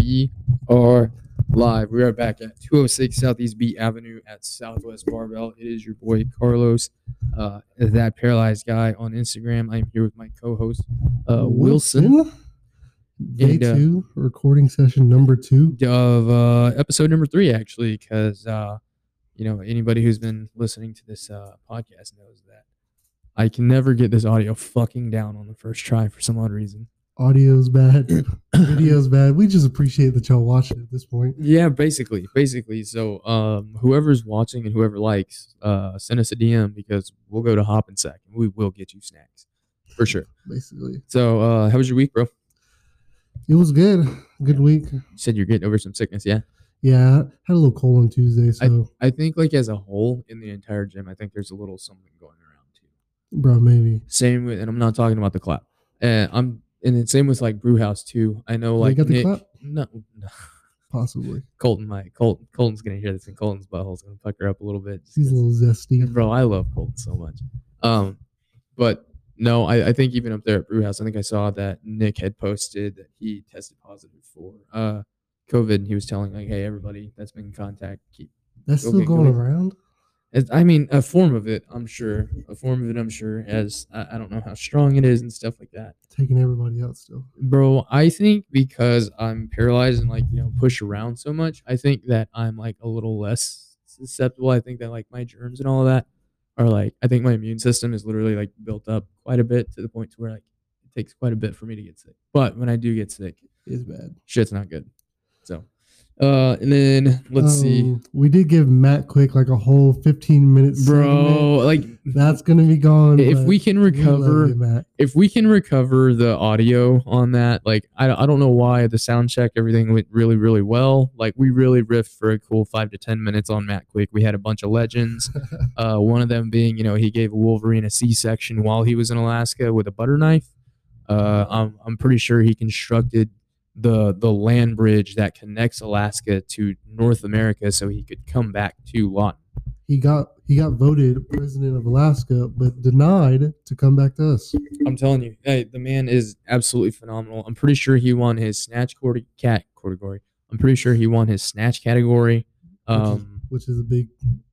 We are live. We are back at 206 Southeast Beat Avenue at Southwest Barbell. It is your boy Carlos, uh, that paralyzed guy on Instagram. I am here with my co-host uh, Wilson Day And, uh, two, recording session number two. of uh, episode number three, actually, because uh, you know anybody who's been listening to this uh, podcast knows that I can never get this audio fucking down on the first try for some odd reason. Audio's bad, video's bad. We just appreciate that y'all watching at this point. Yeah, basically, basically. So, um, whoever's watching and whoever likes, uh, send us a DM because we'll go to Hop and Sack and we will get you snacks for sure. Basically, So, uh, how was your week, bro? it was good. Good week. You said you're getting over some sickness, yeah. Yeah, had a little cold on Tuesday, so I think, like as a whole, in the entire gym, I think there's a little something going around too. bro, maybe Same with, and I'm not talking about the clap. And I'm, and then same with like Brew House too. I know, like got the Nick, clap? no, no, possibly. Colton, my Colton, Colton's gonna hear this, and Colton's butthole's gonna pucker up a little bit. just He's a little zesty. bro i love colton so much um but no I, I think even up there at brewhouse i think i saw that nick had posted that he tested positive for uh covid he was telling like hey everybody that's been in contact keep That's still Okay, going good. around. It's- i mean a form of it i'm sure a form of it i'm sure as I, I don't know how strong it is and stuff like that Taking everybody out still. bro i think because i'm paralyzed and like you know push around so much i think that i'm like a little less susceptible i think that like my germs and all of that are like i think my immune system is literally like built up quite a bit to the point to where like it takes quite a bit for me to get sick but when i do get sick It's bad. shit's not good uh and then let's see Um, We did give Matt Quick like a whole 15 minutes. bro like That's gonna be gone. if we can recover you, Matt. if we can recover the audio on that, like I, I don't know why the sound check everything went really really well. Like we really riffed for a cool five to ten minutes on Matt Quick. We had a bunch of legends. uh, one of them being you know he gave Wolverine a C section while he was in Alaska with a butter knife. Uh, I'm I'm pretty sure he constructed the the land bridge that connects Alaska to North America so he could come back to Lawton. he got he got voted president of Alaska, but denied to come back to us. I'm telling you, hey, the man is absolutely phenomenal. I'm pretty sure he won his snatch quarter cat category. I'm pretty sure he won his snatch category. Which, is, Um, which is a big,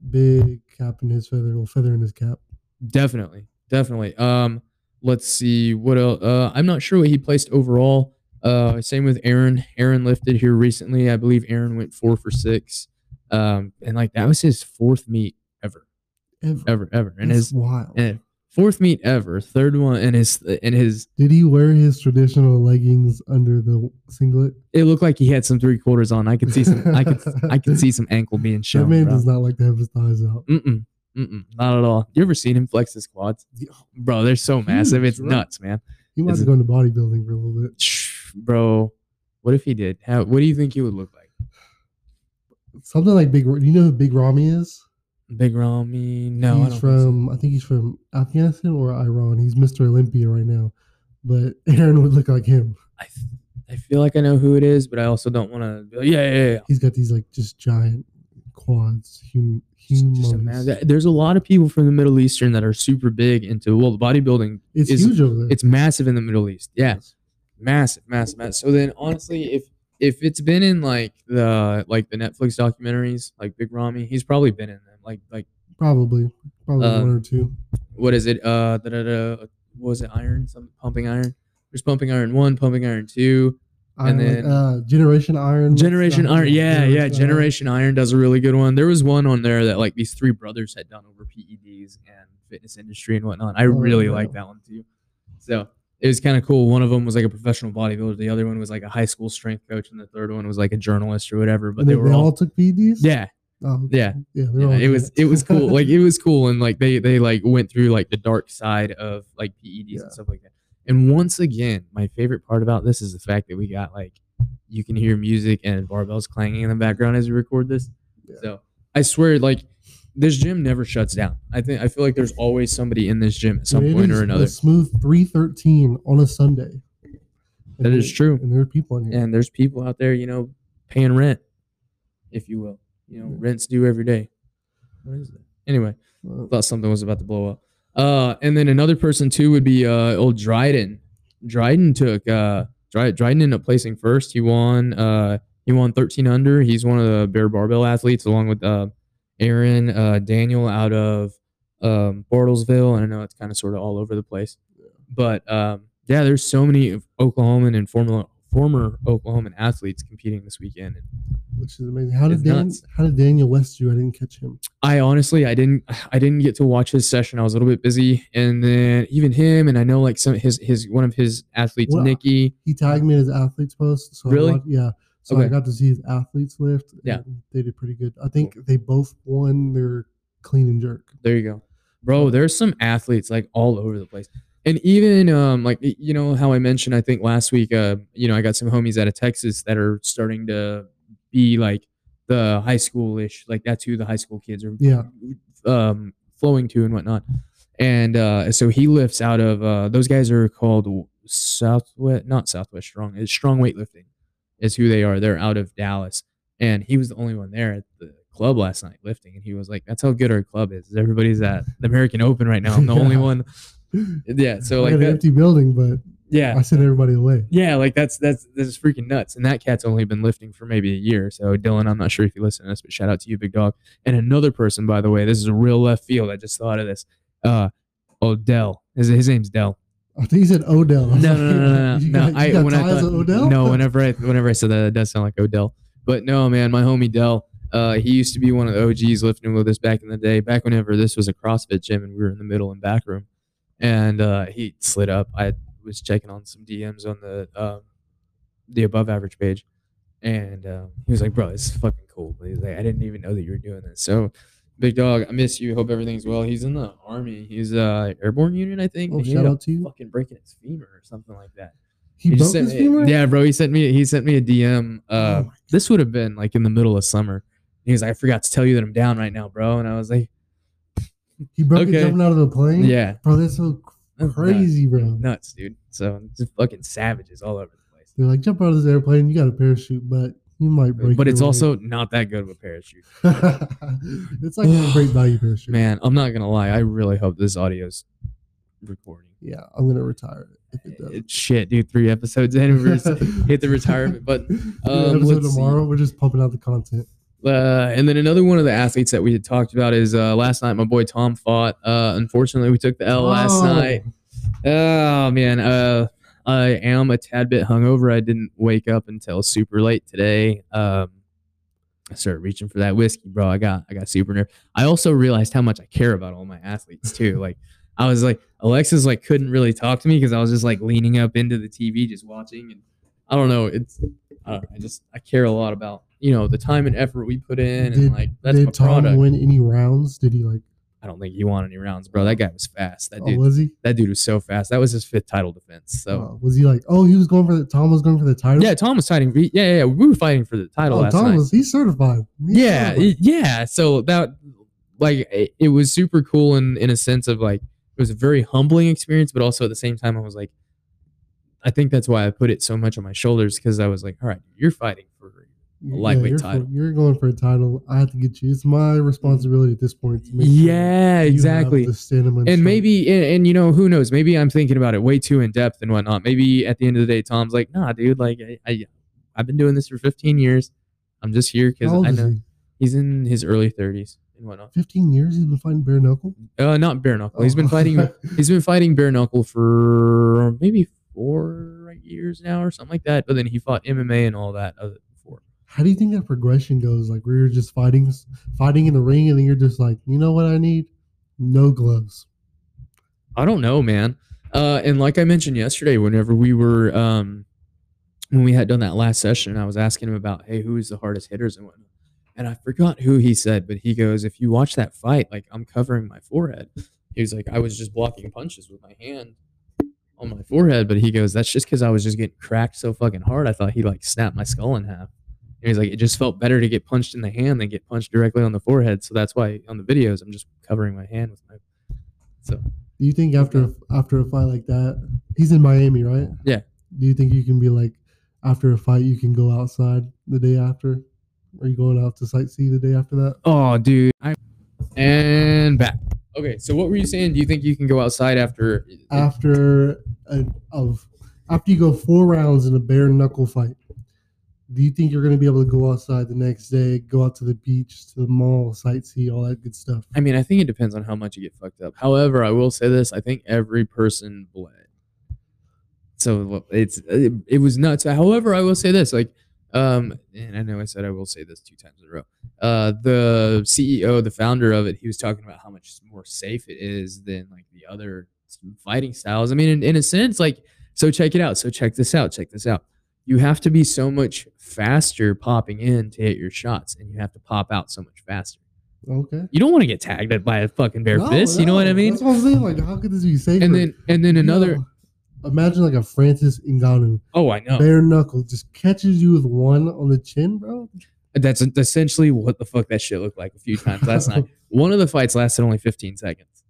big cap in his feather, little feather in his cap. definitely, definitely. Um, let's see what else. Uh, I'm not sure what he placed overall. Uh, same with Aaron. Aaron lifted here recently. I believe Aaron went four for six. Um, and like that was his fourth meet ever, Ever. ever, ever, and That's his wild. and fourth meet ever, third one, and his and his Did he wear his traditional leggings under the singlet? it looked like he had some three quarters on. I could see some. I could. I could see some ankle being That man bro. does not like to have his thighs out. Mm-mm, mm-mm, not at all. You ever seen him flex his quads, bro? They're so massive. Huge, It's right? nuts, man. He might have gone to bodybuilding for a little bit. Bro, what if he did? How? What do you think he would look like? Something like Big. Do you know who Big Ramy is? Big Ramy? No, I he's don't think so. from. I think he's from Afghanistan or Iran. He's Mr. Olympia right now, but Aaron would look like him. I, th- I feel like I know who it is, but I also don't want to. Yeah, yeah, yeah. He's got these like just giant quads. Hum, Just humongous. There's a lot of people from the Middle Eastern that are super big into well, the bodybuilding. It's is- huge over there. It's massive in the Middle East. Yeah, massive, massive, massive. So then, honestly, if if it's been in like the like the Netflix documentaries, like Big Ramy, he's probably been in them. Like like probably probably Um, one or two. what is it? Uh, da, da, da, was it Iron? Some pumping iron. There's pumping iron one, pumping iron two, Iron, and then- uh, Generation Iron. Generation Iron, Iron. Yeah, yeah. Generation Iron does a really good one. There was one on there that like these three brothers had done over PEDs and fitness industry and whatnot. I Oh, really yeah. like that one too. So it was kind of cool. One of them was like a professional bodybuilder. The other one was like a high school strength coach, and the third one was like a journalist or whatever. But And they were they all, all took PEDs. yeah, Oh, yeah. yeah. Yeah, it was it was cool. Like it was cool, and like they they like went through like the dark side of like PEDs Yeah. and stuff like that. And once again, my favorite part about this is the fact that we got like you can hear music and barbells clanging in the background as we record this. Yeah. So I swear, like this gym never shuts down. I think I feel like there's always somebody in this gym at some It point or a another. smooth three thirteen on a Sunday. That And is there- true. And there are people in here. And there's people out there, you know, paying rent, if you will. You know, Yeah. rent's due every day. What is that? Anyway, Uh, thought something was about to blow up. Uh, and then another person too would be uh old Dryden. Dryden took uh Dry, Dryden ended up placing first. He won uh he won 13 under. He's one of the Bear Barbell athletes along with uh Aaron uh Daniel out of um Bartlesville. And I know it's kind of sort of all over the place. But um yeah, there's so many Oklahoman and former former Oklahoman athletes competing this weekend. And which is amazing. How did Dan, nuts. how did Daniel West do? I didn't catch him. I honestly I didn't I didn't get to watch his session. I was a little bit busy, and then even him and I know like some his his one of his athletes, Well, Nikki. He tagged me in his athletes post. So Really? watched- yeah. So I got to see his athletes lift. Yeah. They did pretty good. I think they both won their clean and jerk. There you go, bro. There's some athletes like all over the place, and even um like you know how I mentioned I think last week uh you know I got some homies out of Texas that are starting to be like the high schoolish like that's who the high school kids are Yeah. um, flowing to and whatnot. And uh, so he lifts out of uh, those guys are called Southwest, not Southwest Strong. It's Strong Weightlifting is who they are. They're out of Dallas, and he was the only one there at the club last night lifting, and he was like, "That's how good our club is. Everybody's at the American Open right now. I'm the only one." Yeah. So like an that, empty building, but yeah. I sent everybody away. Yeah, like that's that's that's freaking nuts. And that cat's only been lifting for maybe a year. So Dylan, I'm not sure if you listen to this, but shout out to you, big dog. And another person, by the way, this is a real left field. I just thought of this. Uh Odell. His his name's Dell. I think he said Odell. No, no, no, no, no. You no. got, I got when I ties thought with Odell? no, whenever I whenever I said that, it does sound like Odell. But no, man, my homie Dell. Uh, he used to be one of the OGs lifting with us back in the day, back whenever this was a CrossFit gym and we were in the middle and back room. And uh, he slid up. I was checking on some DMs on the um, the above average page, and uh, he was like, "Bro, it's fucking cool." He's like, "I didn't even know that you were doing this." So, big dog, I miss you. Hope everything's well. He's in the army. He's uh airborne unit, I think. Oh, he shout out to you. Fucking breaking his femur or something like that. He, He broke sent his me- femur? Yeah, bro. He sent me he sent me a DM. Uh, Oh this would have been like in the middle of summer. He was like, I forgot to tell you that I'm down right now, bro. And I was like, He broke Okay. it jumping out of the plane? Yeah, Bro, that's so That's crazy, bro. nuts, dude. So just fucking savages all over the place. They're like, jump out of this airplane. You got a parachute, but you might break But it's leg." also not that good of a parachute. it's like a great value parachute. Man, I'm not gonna lie. I really hope this audio's recording. Yeah, I'm gonna retire it if it does. It's shit, dude. Three episodes in, we're hit the retirement button. Yeah, Um, episode let's see. tomorrow, we're just pumping out the content. Uh, and then another one of the athletes that we had talked about is uh, last night my boy Tom fought. Uh, unfortunately, we took the L last Oh, night. Oh man, uh, I am a tad bit hungover. I didn't wake up until super late today. Um, I started reaching for that whiskey, bro. I got I got super nervous. I also realized how much I care about all my athletes too. like I was like Alexis like couldn't really talk to me because I was just like leaning up into the TV just watching and I don't know. It's I, don't know, I just I care a lot about you know the time and effort we put in and like that's did my Tom product. win any rounds? Did he like? I don't think he won any rounds, bro. That guy was fast. That Oh, dude, was he? that dude was so fast. That was his fifth title defense. So. Uh, was he like? Oh, he was going for the. Tom was going for the title. Yeah, Tom was fighting. Yeah, yeah, yeah. We were fighting for the title Oh, last Tom night. was. He's certified. He's yeah, certified. it- yeah. So that, like, it, it was super cool in in a sense of like it was a very humbling experience, but also at the same time, I was like, I think that's why I put it so much on my shoulders because I was like, all right, you're fighting for. Yeah, lightweight you're, title. For, you're going for a title. I have to get you. It's my responsibility at this point to make Yeah, have exactly. the stamina and maybe and, and you know who knows maybe i'm thinking about it way too in depth and whatnot maybe at the end of the day tom's like nah dude like i, I i've been doing this for 15 years i'm just here because i know he? he's in his early 30s and whatnot 15 years he's been fighting bare knuckle. uh not bare knuckle he's been Oh. fighting he's been fighting bare knuckle for maybe four years now or something like that but then he fought mma and all that How do you think that progression goes? Like where you're just fighting, fighting in the ring, and then you're just like, you know what I need? No gloves. I don't know, man. Uh, and like I mentioned yesterday, whenever we were, um, when we had done that last session, I was asking him about, hey, who's the hardest hitters and whatnot. And I forgot who he said, but he goes, if you watch that fight, like I'm covering my forehead. He was like, I was just blocking punches with my hand on my forehead, but he goes, that's just because I was just getting cracked so fucking hard. I thought he like snapped my skull in half. And he's like, it just felt better to get punched in the hand than get punched directly on the forehead. So that's why on the videos I'm just covering my hand with my. So Do you think after after a fight like that, he's in Miami, right? Yeah. Do you think you can be like, after a fight, you can go outside the day after? Are you going out to sightsee the day after that? Oh, dude. I and back. Okay, so what were you saying? Do you think you can go outside after? After a, of after you go four rounds in a bare knuckle fight, do you think you're going to be able to go outside the next day, go out to the beach, to the mall, sightsee, all that good stuff? I mean, I think it depends on how much you get fucked up. However, I will say this: I think every person bled. So it's it, it was nuts. However, I will say this: like, um, and I know I said I will say this two times in a row. Uh, the CEO, the founder of it, he was talking about how much more safe it is than like the other fighting styles. I mean, in, in a sense, like, so check it out. So check this out. Check this out. You have to be so much faster popping in to hit your shots, and you have to pop out so much faster. Okay. You don't want to get tagged by a fucking bare No, fist. You know what I mean? That's what I'm saying. Like, how could this be safe? And then and then another. imagine like a Francis Ngannou, Oh, I know. bare knuckle, just catches you with one on the chin, bro. That's essentially what the fuck that shit looked like a few times last night. One of the fights lasted only 15 seconds.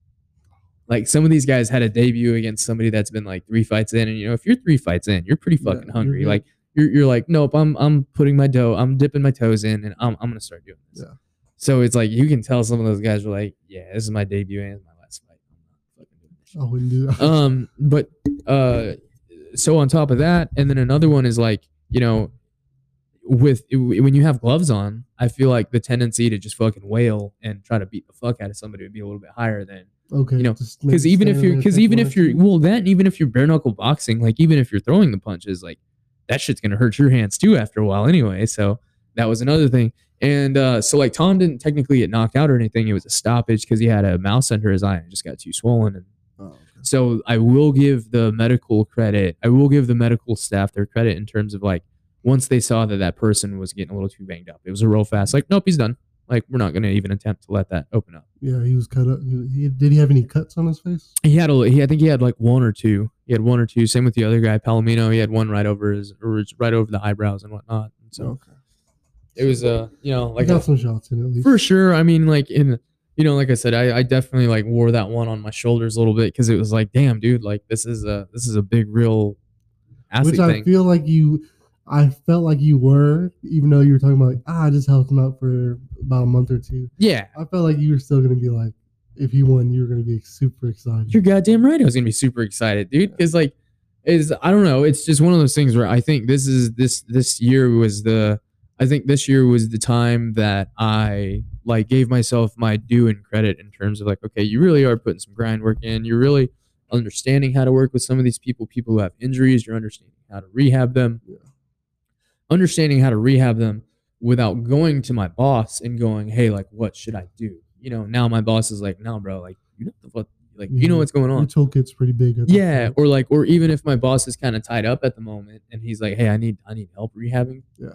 Like some of these guys had a debut against somebody that's been like three fights in, and you know if you're three fights in, you're pretty Yeah, fucking you're hungry. good. Like you're, you're like, nope, I'm I'm putting my dough, I'm dipping my toes in, and I'm I'm gonna start doing this. Yeah. So it's like you can tell some of those guys are like, yeah, this is my debut and my last fight. I'm not fucking doing this I wouldn't do that. um but uh so on top of that and then another one is like you know with when you have gloves on i feel like the tendency to just fucking wail and try to beat the fuck out of somebody would be a little bit higher than okay, you know, because even if you're because even if you're well then even if you're bare knuckle boxing like even if you're throwing the punches like that shit's gonna hurt your hands too after a while anyway so that was another thing and uh so like tom didn't technically get knocked out or anything it was a stoppage because he had a mouse under his eye and just got too swollen and Oh, okay. so I will give the medical credit. I will give the medical staff their credit in terms of like once they saw that that person was getting a little too banged up, it was a real fast like, nope, he's done. Like we're not going to even attempt to let that open up. yeah, he was cut up. He, he, did he have any cuts on his face? He had a, he, I think he had like one or two. He had one or two. Same with the other guy, Palomino. He had one right over his, or right over the eyebrows and whatnot. And so okay, it was, uh, you know, like got a- some shots in at least. for sure. I mean, like in, you know, like I said, I, I definitely like wore that one on my shoulders a little bit because it was like, damn, dude, like this is a, this is a big, real athlete Which I thing. feel like you, I felt like you were, even though you were talking about, like, ah, I just helped him out for about a month or two. yeah, I felt like you were still gonna be like, if he won, you were gonna be super excited. You're goddamn right. I was gonna be super excited, dude. Because like, is I don't know. It's just one of those things where I think this is this this year was the. I think this year was the time that I like gave myself my due and credit in terms of like, okay, you really are putting some grind work in. You're really understanding how to work with some of these people, people who have injuries. You're understanding how to rehab them. Yeah. Understanding how to rehab them without going to my boss and going, hey, like, what should I do? You know, now my boss is like, no, bro, like, you know what, like, you know what's going Your on. toolkit's pretty big. Yeah, point. or like, or even if my boss is kind of tied up at the moment and he's like, hey, I need, I need help rehabbing. You-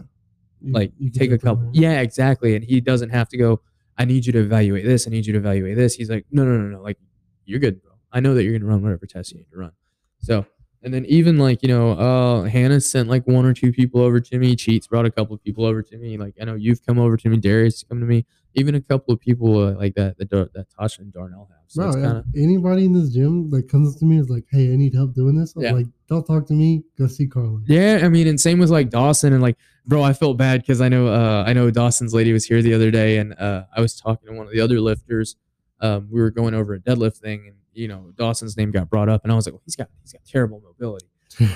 Like, you take a couple. Yeah, exactly. And he doesn't have to go. I need you to evaluate this. I need you to evaluate this. He's like, no, no, no, no. Like, you're good, bro. I know that you're gonna run whatever tests you need to run. So, and then even like you know, uh, Hannah sent like one or two people over to me. Cheats brought a couple of people over to me. Like I know you've come over to me. Darius come to me. Even a couple of people uh, like that that that Tasha and Darnell have. So Bro, it's yeah, kind of anybody in this gym that comes to me is like, "Hey, I need help doing this." I'm Yeah. like, "Don't talk to me. Go see Carla." Yeah, I mean, and same with like Dawson and like, bro, I felt bad because I know, uh, I know Dawson's lady was here the other day, and uh, I was talking to one of the other lifters. Um, we were going over a deadlift thing, and you know, Dawson's name got brought up, and I was like, well, he's got, he's got terrible mobility,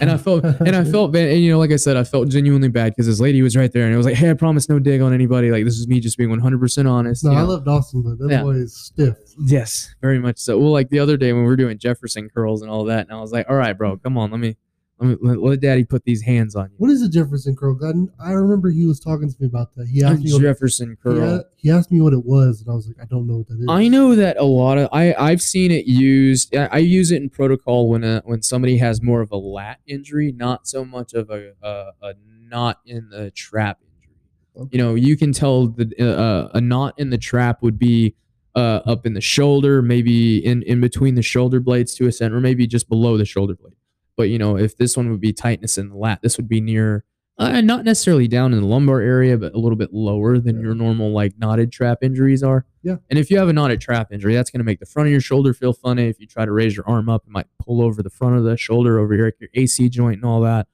and I felt, and I felt bad, and you know, like I said, I felt genuinely bad because this lady was right there, and it was like, hey, I promise no dig on anybody, like this is me just being one hundred percent honest. No, I know? love Dawson, but that Yeah. boy is stiff. Yes, very much so. Well, like the other day when we were doing Jefferson curls and all that, and I was like, all right, bro, come on, let me, let me, let, daddy put these hands on you. What is a Jefferson curl? God, I remember he was talking to me about that. He asked me. What, Jefferson he, curl. a- he asked me what it was, and I was like, I don't know what that is. I know that a lot of I I've seen it used. I, I use it in protocol when a, when somebody has more of a lat injury, not so much of a a, a knot in the trap injury. Okay. You know, you can tell the uh, a knot in the trap would be uh, up in the shoulder, maybe in in between the shoulder blades to a center, or maybe just below the shoulder blade. But you know, if this one would be tightness in the lat, this would be near. Uh, not necessarily down in the lumbar area, but a little bit lower than Yeah. your normal like knotted trap injuries are. Yeah. And if you have a knotted trap injury, that's going to make the front of your shoulder feel funny. If you try to raise your arm up, it might pull over the front of the shoulder over your, your AC joint and all that.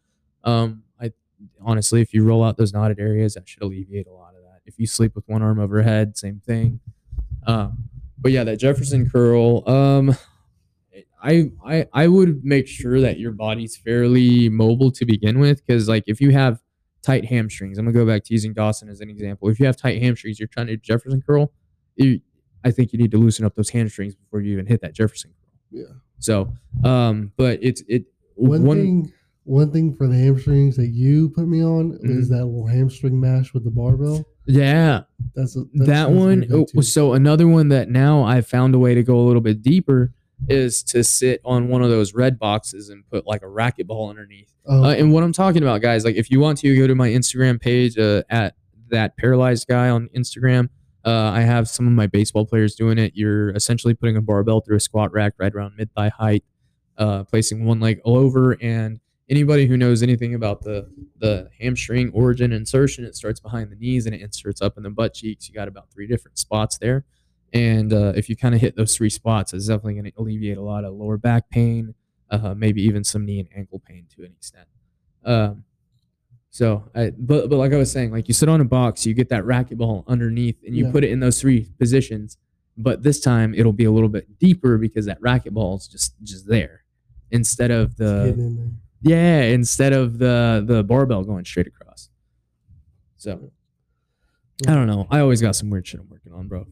Um, I honestly, if you roll out those knotted areas, that should alleviate a lot of that. If you sleep with one arm overhead, same thing. Um, but yeah, that Jefferson curl. Um, I I I would make sure that your body's fairly mobile to begin with, because like if you have tight hamstrings, I'm gonna go back to using Dawson as an example. If you have tight hamstrings, you're trying to do Jefferson curl. You, I think you need to loosen up those hamstrings before you even hit that Jefferson curl. Yeah. So, um, but it's it One, one thing, one thing for the hamstrings that you put me on is Mhm. that little hamstring mash with the barbell. yeah That's, a, that one very good, oh, too. so another one that now i've found a way to go a little bit deeper is to sit on one of those red boxes and put like a racquetball underneath. Oh, uh, and what i'm talking about guys like if you want to go to my instagram page uh, at that paralyzed guy on instagram. Uh, i have some of my baseball players doing it. You're essentially putting a barbell through a squat rack right around mid thigh height uh, placing one leg all over. And anybody who knows anything about the the hamstring origin insertion it starts behind the knees and it inserts up in the butt cheeks. You got about three different spots there and uh, if you kind of hit those three spots it's definitely going to alleviate a lot of lower back pain uh, maybe even some knee and ankle pain to an extent um, so I, but but like i was saying like you sit on a box you get that racquetball underneath and you Yeah. put it in those three positions but this time it'll be a little bit deeper because that racquetball is just just there instead of the yeah, instead of the the barbell going straight across. So I don't know. I always got some weird shit I'm working on, bro.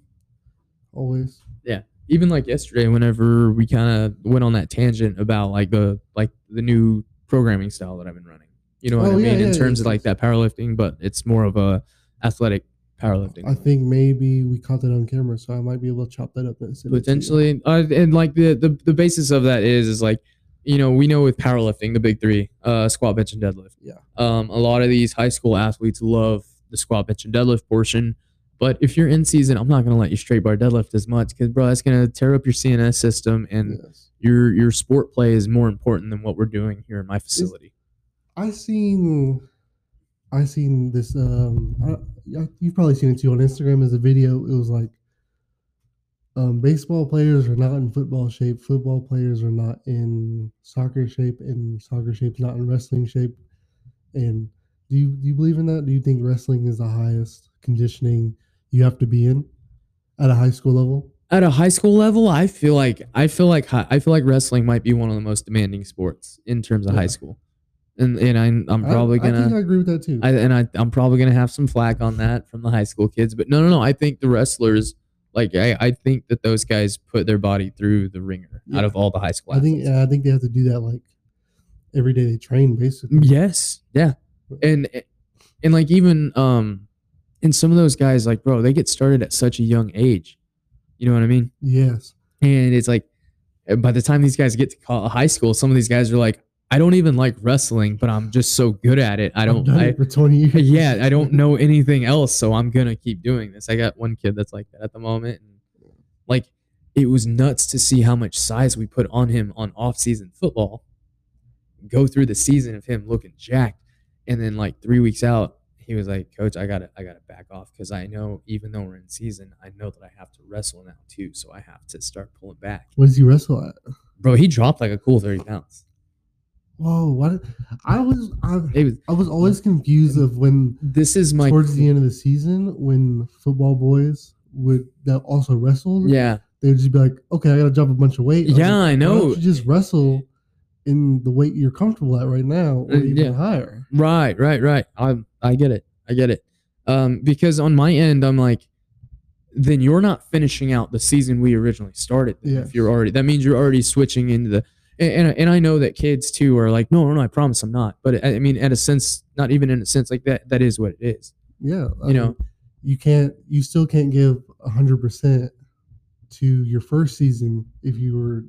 Always. Yeah. Even like yesterday, whenever we kind of went on that tangent about like the like the new programming style that I've been running. You know what Oh, I yeah, mean? yeah, In yeah, terms of like that powerlifting, but it's more of a athletic powerlifting. I think maybe we caught that on camera, so I might be able to chop that up and send it to you. potentially uh, and like the, the the basis of that is is like you know we know with powerlifting the big three uh squat bench and deadlift Yeah. um a lot of these high school athletes love the squat bench and deadlift portion but if you're in season i'm not going to let you straight bar deadlift as much because bro that's going to tear up your cns system and Yes. your your sport play is more important than what we're doing here in my facility I seen, I seen this. Um, I, you've probably seen it too on Instagram. As a video, it was like, um, baseball players are not in football shape. Football players are not in soccer shape, and soccer shape's not in wrestling shape. And do you do you believe in that? Do you think wrestling is the highest conditioning you have to be in at a high school level? at a high school level i feel like i feel like i feel like wrestling might be one of the most demanding sports in terms of high school and and i'm, I'm probably I, gonna I think I agree with that too. I, and I, I'm probably gonna have some flack on that from the high school kids, but no, no, no. I think the wrestlers, like, I, I think that those guys put their body through the ringer out of all the high school. I think athletes. yeah, I think they have to do that like every day they train, basically. yes, yeah, and and like even um, and some of those guys, like, bro, they get started at such a young age. You know what I mean? Yes. And it's like, by the time these guys get to call, high school, some of these guys are like, I don't even like wrestling, but I'm just so good at it. I don't. I, it for twenty years. yeah, I don't know anything else, so I'm gonna keep doing this. I got one kid that's like that at the moment, and like it was nuts to see how much size we put on him on off-season football. Go through the season of him looking jacked, and then like three weeks out, he was like, "Coach, I gotta, I gotta back off because I know even though we're in season, I know that I have to wrestle now too, so I have to start pulling back." What does he wrestle at? Bro, he dropped like a cool thirty pounds. Whoa! What? I was I, was. I was always confused of when This is my. towards the end of the season when football boys would that also wrestled. Yeah, They would just be like, "Okay, I got to drop a bunch of weight." was Yeah, like, I "Why know. you just wrestle in the weight you're comfortable at right now, or Uh, even yeah. higher. Right, right, right. I I get it. I get it. Um, because on my end, I'm like, then you're not finishing out the season we originally started. If you're already, that means you're already switching into the. And, and and I know that kids too are like, no, no, no. I promise I'm not. But I I mean, at a sense, not even in a sense like that. That is what it is. Yeah, I You know. you can't. You still can't give hundred percent to your first season if you were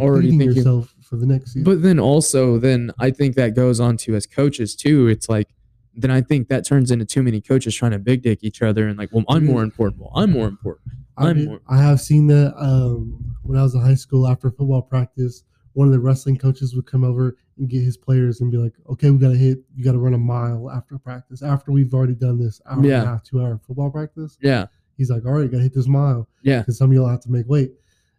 Already thinking- yourself for the next season. But then also, then I think that goes on to as coaches too. It's like, then I think that turns into too many coaches trying to big dick each other and like, well, I'm more important. Well, I'm more important. I, I'm more- I have seen that um, when I was in high school after football practice. One of the wrestling coaches would come over and get his players and be like, "Okay, we got to hit. You got to run a mile after practice. After we've already done this hour Yeah. and a half, two hour football practice." Yeah, He's like, "All right, got to hit this mile yeah. because some of y'all have to make weight."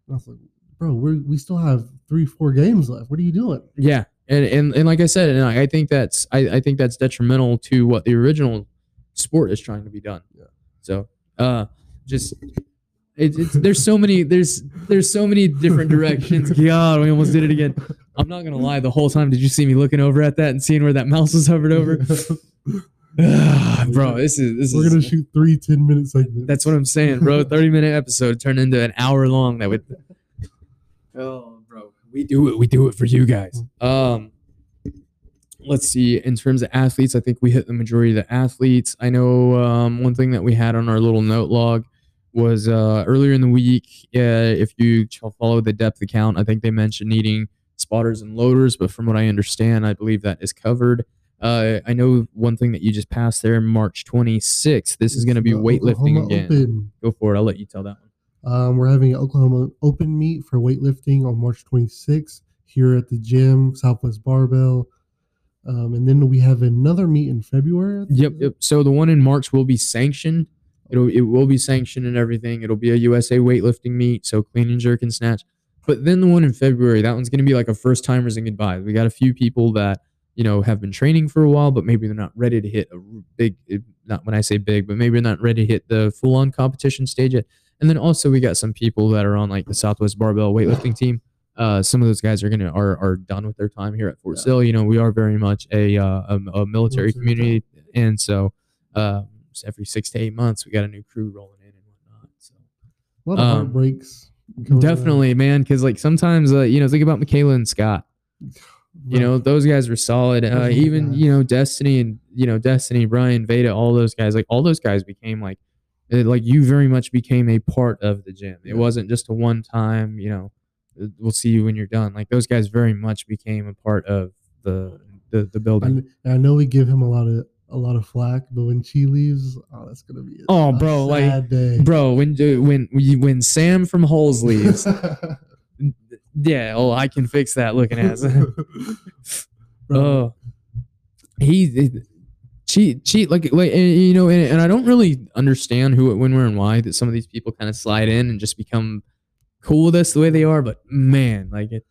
And I was like, "Bro, we we still have three, four games left. What are you doing?" Yeah, and and, and like I said, and I, I think that's I, I think that's detrimental to what the original sport is trying to be done. Yeah. So, uh, just It's, it's there's so many there's there's so many different directions. God, we almost did it again. I'm not gonna lie. The whole time, did you see me looking over at that and seeing where that mouse was hovered over? bro, this is this We're is gonna shoot three 10 minute segments. that's what I'm saying, bro. 30 minute episode turned into an hour long. That would. Oh, bro, we do it. We do it for you guys. Um, let's see. In terms of athletes, I think we hit the majority of the athletes. I know um, one thing that we had on our little note log was uh, earlier in the week. Uh, if you follow the depth account, I think they mentioned needing spotters and loaders, but from what I understand, I believe that is covered. Uh, I know one thing that you just passed there, March 26th. This is going to be weightlifting Oklahoma again. Open. Go for it. I'll let you tell that one. Um, we're having an Oklahoma Open meet for weightlifting on March 26th here at the gym, Southwest Barbell. Um, and then we have another meet in February. Yep, yep. So the one in March will be sanctioned. It'll it will be sanctioned and everything. It'll be a USA weightlifting meet, so clean and jerk and snatch. But then the one in February, that one's gonna be like a first timers and goodbyes. We got a few people that you know have been training for a while, but maybe they're not ready to hit a big. eh, Not when I say big, but maybe they're not ready to hit the full on competition stage yet. And then also we got some people that are on like the Southwest Barbell weightlifting team. Uh, some of those guys are gonna are are done with their time here at Fort Yeah. Sill. You know, we are very much a uh, a, a military Military community, and so um, so every six to eight months we got a new crew rolling in and whatnot. So A lot of Um, on. definitely, man, because like sometimes uh, you know think about Michaela and Scott. You know those guys were solid. Uh, even you know Destiny and you know Destiny, Brian, Veda, all those guys. Like all those guys became like uh, like you very much became a part of the gym. It wasn't just a one time. You know, uh, we'll see you when you're done. Like those guys very much became a part of the the, the building. And I know we give him a lot of a lot of flack, but when she leaves, oh, that's gonna be Oh, bro, like, day. Bro, when when when Sam from Holes leaves, yeah, oh, I can fix that looking ass. Bro, oh, he cheat cheat like like and, you know, and, and I don't really understand who, when, where, and why that some of these people kind of slide in and just become cool with us the way they are. But man, like it,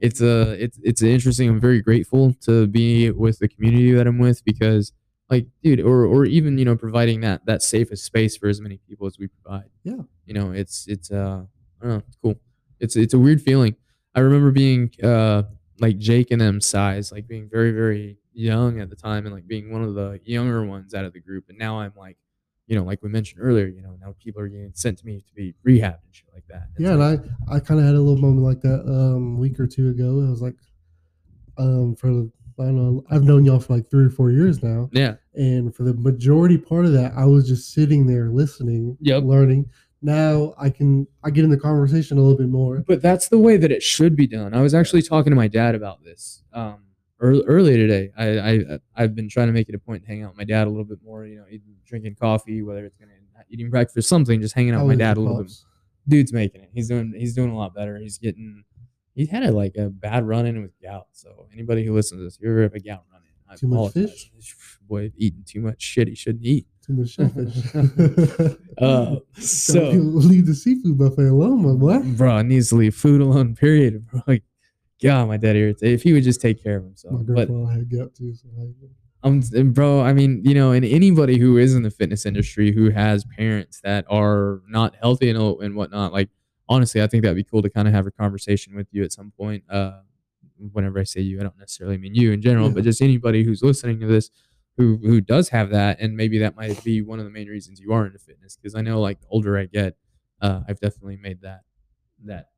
it's a it's it's interesting. I'm very grateful to be with the community that I'm with because. Like, dude, or or even you know, providing that that safest space for as many people as we provide. Yeah. you know, it's it's uh, I don't know, it's cool. It's it's a weird feeling. I remember being uh like Jake and them size, like being very, very young at the time and like being one of the younger ones out of the group. And now I'm like, you know, like we mentioned earlier, you know, now people are getting sent to me to be rehabbed and shit like that. It's yeah, like, and I I kind of had a little moment like that um, a week or two ago. I was like, um, for the I don't know, I've known y'all for like three or four years now, yeah. and for the majority part of that, I was just sitting there listening, Yep. learning. Now I can I get in the conversation a little bit more. But that's the way that it should be done. I was actually talking to my dad about this um, earlier today. I, I I've been trying to make it a point to hang out with my dad a little bit more. You know, eating, drinking coffee, whether it's gonna eating breakfast, something, just hanging out with my dad a little bit. pops. Dude's making it. He's doing he's doing a lot better. He's getting he had a, like a bad run in with gout. So anybody who listens to this, if you ever have a gout run in, I Too much fish. Boy, eating too much shit he shouldn't eat. Too much shellfish. Uh, so so leave the seafood buffet alone, my boy. bro, needs to leave food alone. Period. Bro, like, God, my dad irritated. If he would just take care of himself, My but had gout too. So um, bro, I mean, you know, and anybody who is in the fitness industry who has parents that are not healthy and and whatnot, like honestly, I think that'd be cool to kind of have a conversation with you at some point. Uh, whenever I say you, I don't necessarily mean you in general, Yeah. but just anybody who's listening to this who who does have that, and maybe that might be one of the main reasons you are into fitness. Because I know, like, the older I get, uh, I've definitely made that that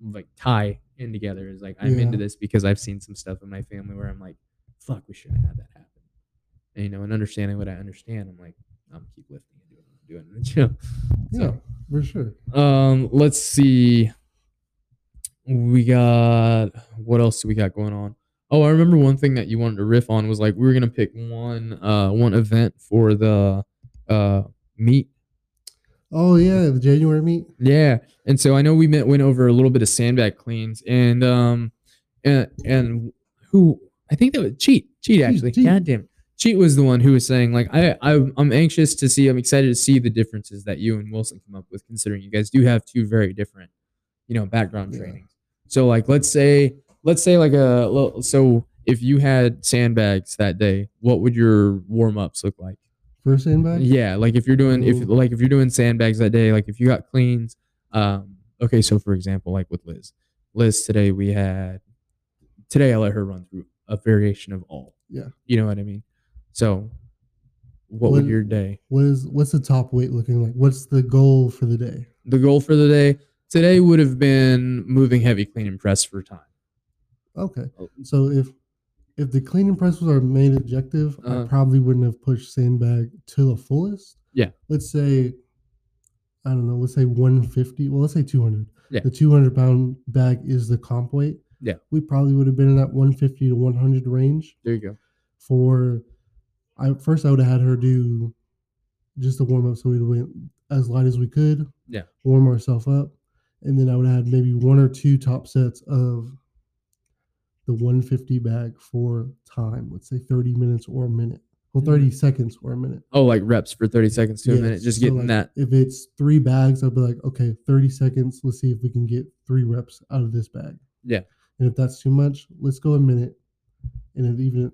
like tie in together. Is like I'm into this because I've seen some stuff in my family where I'm like, fuck, we shouldn't have had that happen. And, you know, and understanding what I understand, I'm like, I'm keep lifting and doing what I'm doing in the gym. yeah, for sure. Um, let's see. We got what else do we got going on? Oh, I remember one thing that you wanted to riff on was like we were gonna pick one uh one event for the uh meet. Oh yeah, the January meet. Yeah, and so I know we met went over a little bit of sandbag cleans and um and and who I think that was cheat cheat actually. Cheat. God damn it. Cheat was the one who was saying like I, I I'm anxious to see I'm excited to see the differences that you and Wilson come up with considering you guys do have two very different you know background Yeah. trainings. So like let's say let's say like a well, so if you had sandbags that day, what would your warm ups look like? First sandbag. Yeah, like if you're doing if Ooh. like if you're doing sandbags that day, like if you got cleans, Um, okay, so for example, like with Liz, Liz today we had today I let her run through a variation of all. Yeah. You know what I mean? So what would your day? What is what's the top weight looking like? What's the goal for the day? The goal for the day today would have been moving heavy clean and press for time. Okay. Oh. So if if the clean and press was our main objective, Uh-huh. I probably wouldn't have pushed sandbag to the fullest. Yeah. Let's say I don't know, let's say 150. Well, let's say 200. Yeah. The 200 pound bag is the comp weight. Yeah. We probably would have been in that 150 to 100 range There you go. for I first I would have had her do just a warm up so we went as light as we could. Yeah. Warm ourselves up. And then I would have had maybe one or two top sets of the 150 bag for time. Let's say 30 minutes or a minute. Well, 30 mm-hmm. seconds or a minute. Oh, like reps for 30 seconds to a minute, just so, getting like, that. If it's three bags, I'd be like, okay, 30 seconds. Let's see if we can get three reps out of this bag. Yeah. And if that's too much, let's go a minute. And if even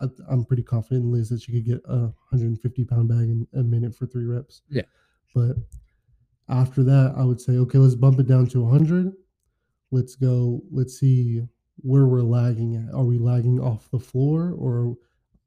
I, I'm pretty confident in Liz that she could get a 150 pound bag in a minute for three reps. Yeah. But after that, I would say, okay, let's bump it down to 100. Let's go. Let's see where we're lagging at. Are we lagging off the floor, or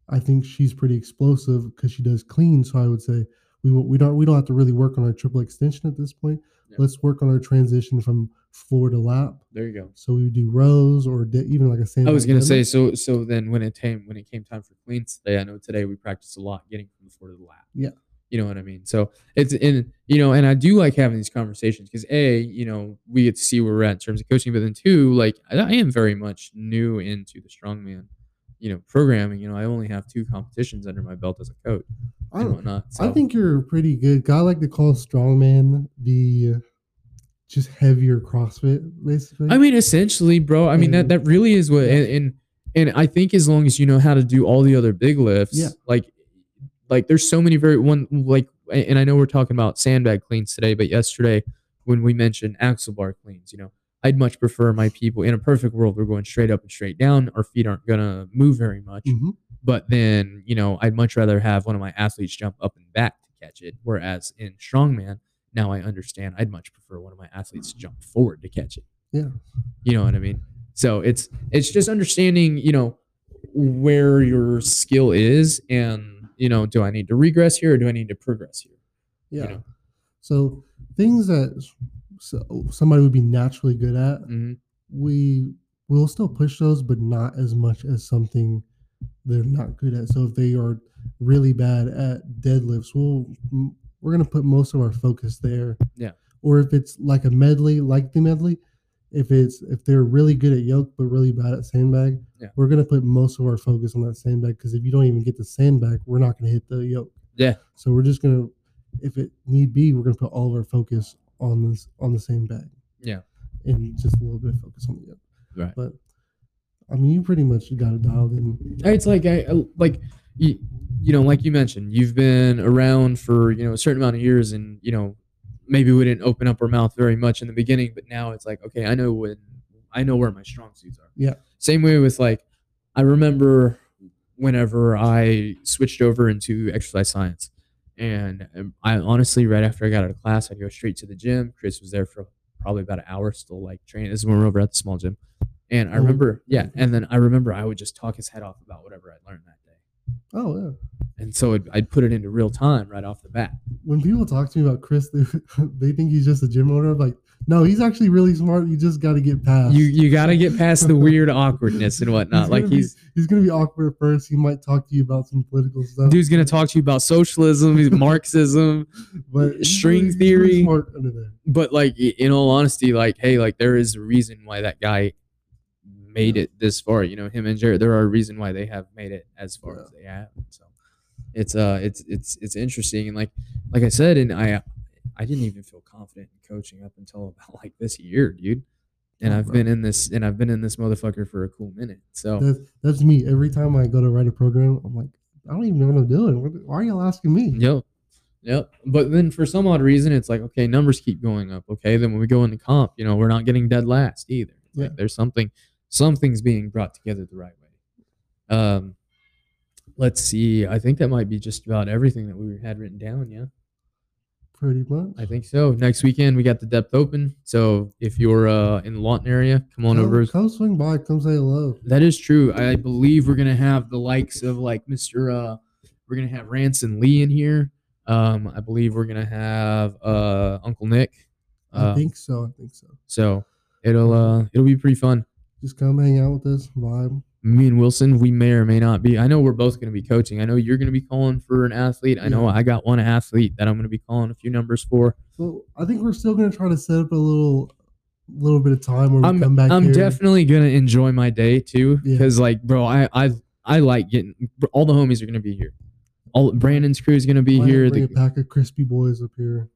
I think she's pretty explosive because she does clean. So I would say we we don't we don't have to really work on our triple extension at this point. Let's work on our transition from floor to lap. There you go. So we would do rows or de- even like a sandbag. I was gonna say so. So then when it came when it came time for cleans today, I know today we practiced a lot getting from the floor to the lap. Yeah. You know what I mean. So it's in you know, and I do like having these conversations because a you know we get to see where we're at in terms of coaching, but then two like I, I am very much new into the strongman, you know, programming. You know, I only have two competitions under my belt as a coach I, and don't, whatnot. I think you're pretty good. Guy like to call strongman the just heavier CrossFit, basically. I mean, essentially, bro. I mean that that really is what, and, and and I think as long as you know how to do all the other big lifts, Yeah. like like there's so many very one like, and I know we're talking about sandbag cleans today, but yesterday when we mentioned axle bar cleans, you know, I'd much prefer my people in a perfect world we're going straight up and straight down. Our feet aren't gonna move very much, Mhm. but then you know I'd much rather have one of my athletes jump up and back to catch it. Whereas in strongman, now I understand I'd much prefer one of my athletes jump forward to catch it. Yeah. You know what I mean? So it's it's just understanding, you know, where your skill is and you know, do I need to regress here or do I need to progress here? Yeah. know. So things that so somebody would be naturally good at, hmm we will still push those, but not as much as something they're not good at. So if they are really bad at deadlifts, we'll we're gonna put most of our focus there. Yeah. Or if it's like a medley, like the medley, if it's if they're really good at yoke but really bad at sandbag, Yeah. we're gonna put most of our focus on that sandbag because if you don't even get the sandbag, we're not gonna hit the yoke. Yeah. So we're just gonna, if it need be, we're gonna put all of our focus on this on the same bag. Yeah. And just a little bit of focus on the yoke. Right. But I mean, you pretty much got it dialed in. It's like I I- like you, you know, like you mentioned, you've been around for you know a certain amount of years, and you know maybe we didn't open up our mouth very much in the beginning, but now it's like okay, I know when I know where my strong suits are. Yeah. Same way with like I remember whenever I switched over into exercise science. And um, I honestly, right after I got out of class, I'd go straight to the gym. Chris was there for probably about an hour, still like training. This is when we we're over at the small gym. And I Oh. remember, yeah. And then I remember I would just talk his head off about whatever I learned that. Oh yeah. And so it, I'd put it into real time right off the bat. When people talk to me about Chris, they, they think he's just a gym owner. I'm like, no, he's actually really smart. You just got to get past. You you got to get past the weird awkwardness and whatnot. Like be- he's he's gonna be awkward at first. He might talk to you about some political stuff. dude's gonna talk to you about socialism, Marxism, but string he's theory. smart under there. but like in all honesty, like hey, like there is a reason why that guy made Yeah. it this far. You know, him and Jared, there are a reason why they have made it as far Yeah. as they have. So it's uh it's it's it's interesting and like like I said, and I I didn't even feel confident in coaching up until about like this year, dude. And Oh, I've bro. been in this and I've been in this motherfucker for a cool minute. So That's that's me. Every time I go to write a program, I'm like, I don't even know what I'm doing. Why are y'all asking me? Yep. Yep. But then for some odd reason, it's like, okay, numbers keep going up. Okay. Then when we go into comp, you know, we're not getting dead last either. Yeah. Like there's something, something's being brought together the right way. Um, let's see. I think that might be just about everything that we had written down. Yeah. Pretty much. I think so. Next weekend we got the depth open. So if you're uh, in the Lawton area, come on come, over. Come swing by. Come say hello. That is true. I believe we're gonna have the likes of like Mr. Uh, we're gonna have Ranson Lee in here. Um, I believe we're gonna have uh Uncle Nick. I Uh, think so. I think so. so it'll uh it'll be pretty fun. Just come hang out with us. Vibe. Me and Wilson, we may or may not be. I know we're both gonna be coaching. I know you're gonna be calling for an athlete. I know Yeah. I got one athlete that I'm gonna be calling a few numbers for. So I think we're still gonna try to set up a little, little bit of time where we I'm come back I'm here. definitely gonna enjoy my day too, Yeah. because like, bro, I I I like getting all the homies are gonna be here. All Brandon's crew is gonna be Why here. Bring The a pack of crispy boys up here.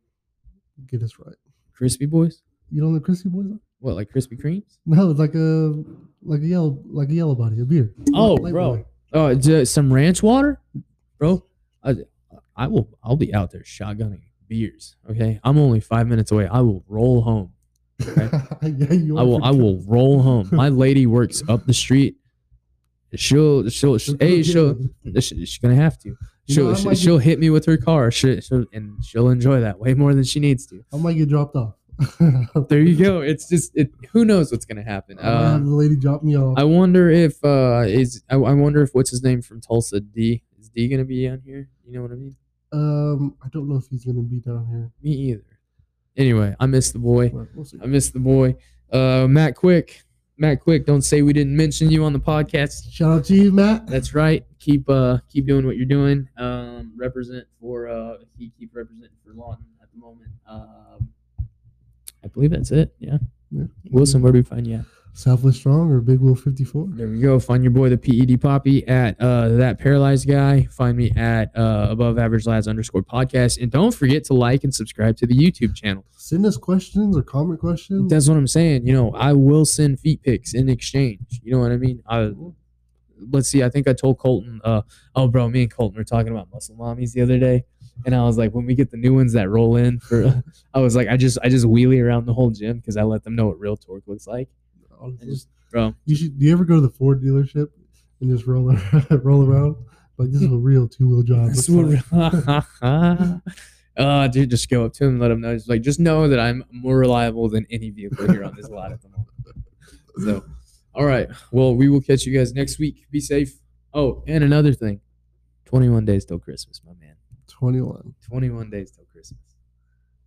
Get us right. crispy boys. You know the crispy boys are? What like Krispy Kremes? No, it's like a like a yellow like a yellow body, a beer. Oh, bro. Oh, some ranch water, bro. I, I will. I'll be out there shotgunning beers. Okay, I'm only five minutes away. I will roll home. yeah, you I will. I will roll home. My lady works up the street. She'll. She'll. She'll hey, she'll. get uh, she- She's gonna have to. She'll. know, she- might she'll hit me with her car. She, she'll, and she'll enjoy that way more than she needs to. I might get dropped off. There you go. It's just. It. Who knows what's gonna happen? Have Um, the lady drop me off. I wonder if uh is I, I wonder if what's his name from Tulsa D is D gonna be on here? You know what I mean? um, I don't know if he's gonna be down here. Me either. Anyway, I miss the boy. We'll. I miss the boy. Uh, Matt Quick. Matt Quick. Don't say we didn't mention you on the podcast. Shout out to you, Matt. That's right. Keep uh keep doing what you're doing. Um, represent for uh he keep representing for Lawton at the moment. Um, I believe that's it. Yeah. Yeah. Wilson, where do we find you at? Southwest Strong or Big Will 54. There we go. Find your boy the PED Poppy at uh that paralyzed guy. Find me at uh above average lads underscore podcast. And don't forget to like and subscribe to the YouTube channel. Send us questions or comment questions. That's what I'm saying. You know, I will send feet pics in exchange. You know what I mean? I let's see, I think I told Colton, uh oh bro, me and Colton were talking about muscle mommies the other day. And I was like, when we get the new ones that roll in for I was like, I just I just wheelie around the whole gym because I let them know what real torque looks like. Honestly. just bro. You should. Do you ever go to the Ford dealership and just roll around, roll around? Like this is a real two wheel It's what- fine. uh, dude, just go up to him and let him know. Just like, just know that I'm more reliable than any vehicle here on this lot at the moment. So, all right. Well, we will catch you guys next week. Be safe. Oh, and another thing 21 days till Christmas, my man. Twenty one. 21 days till Christmas.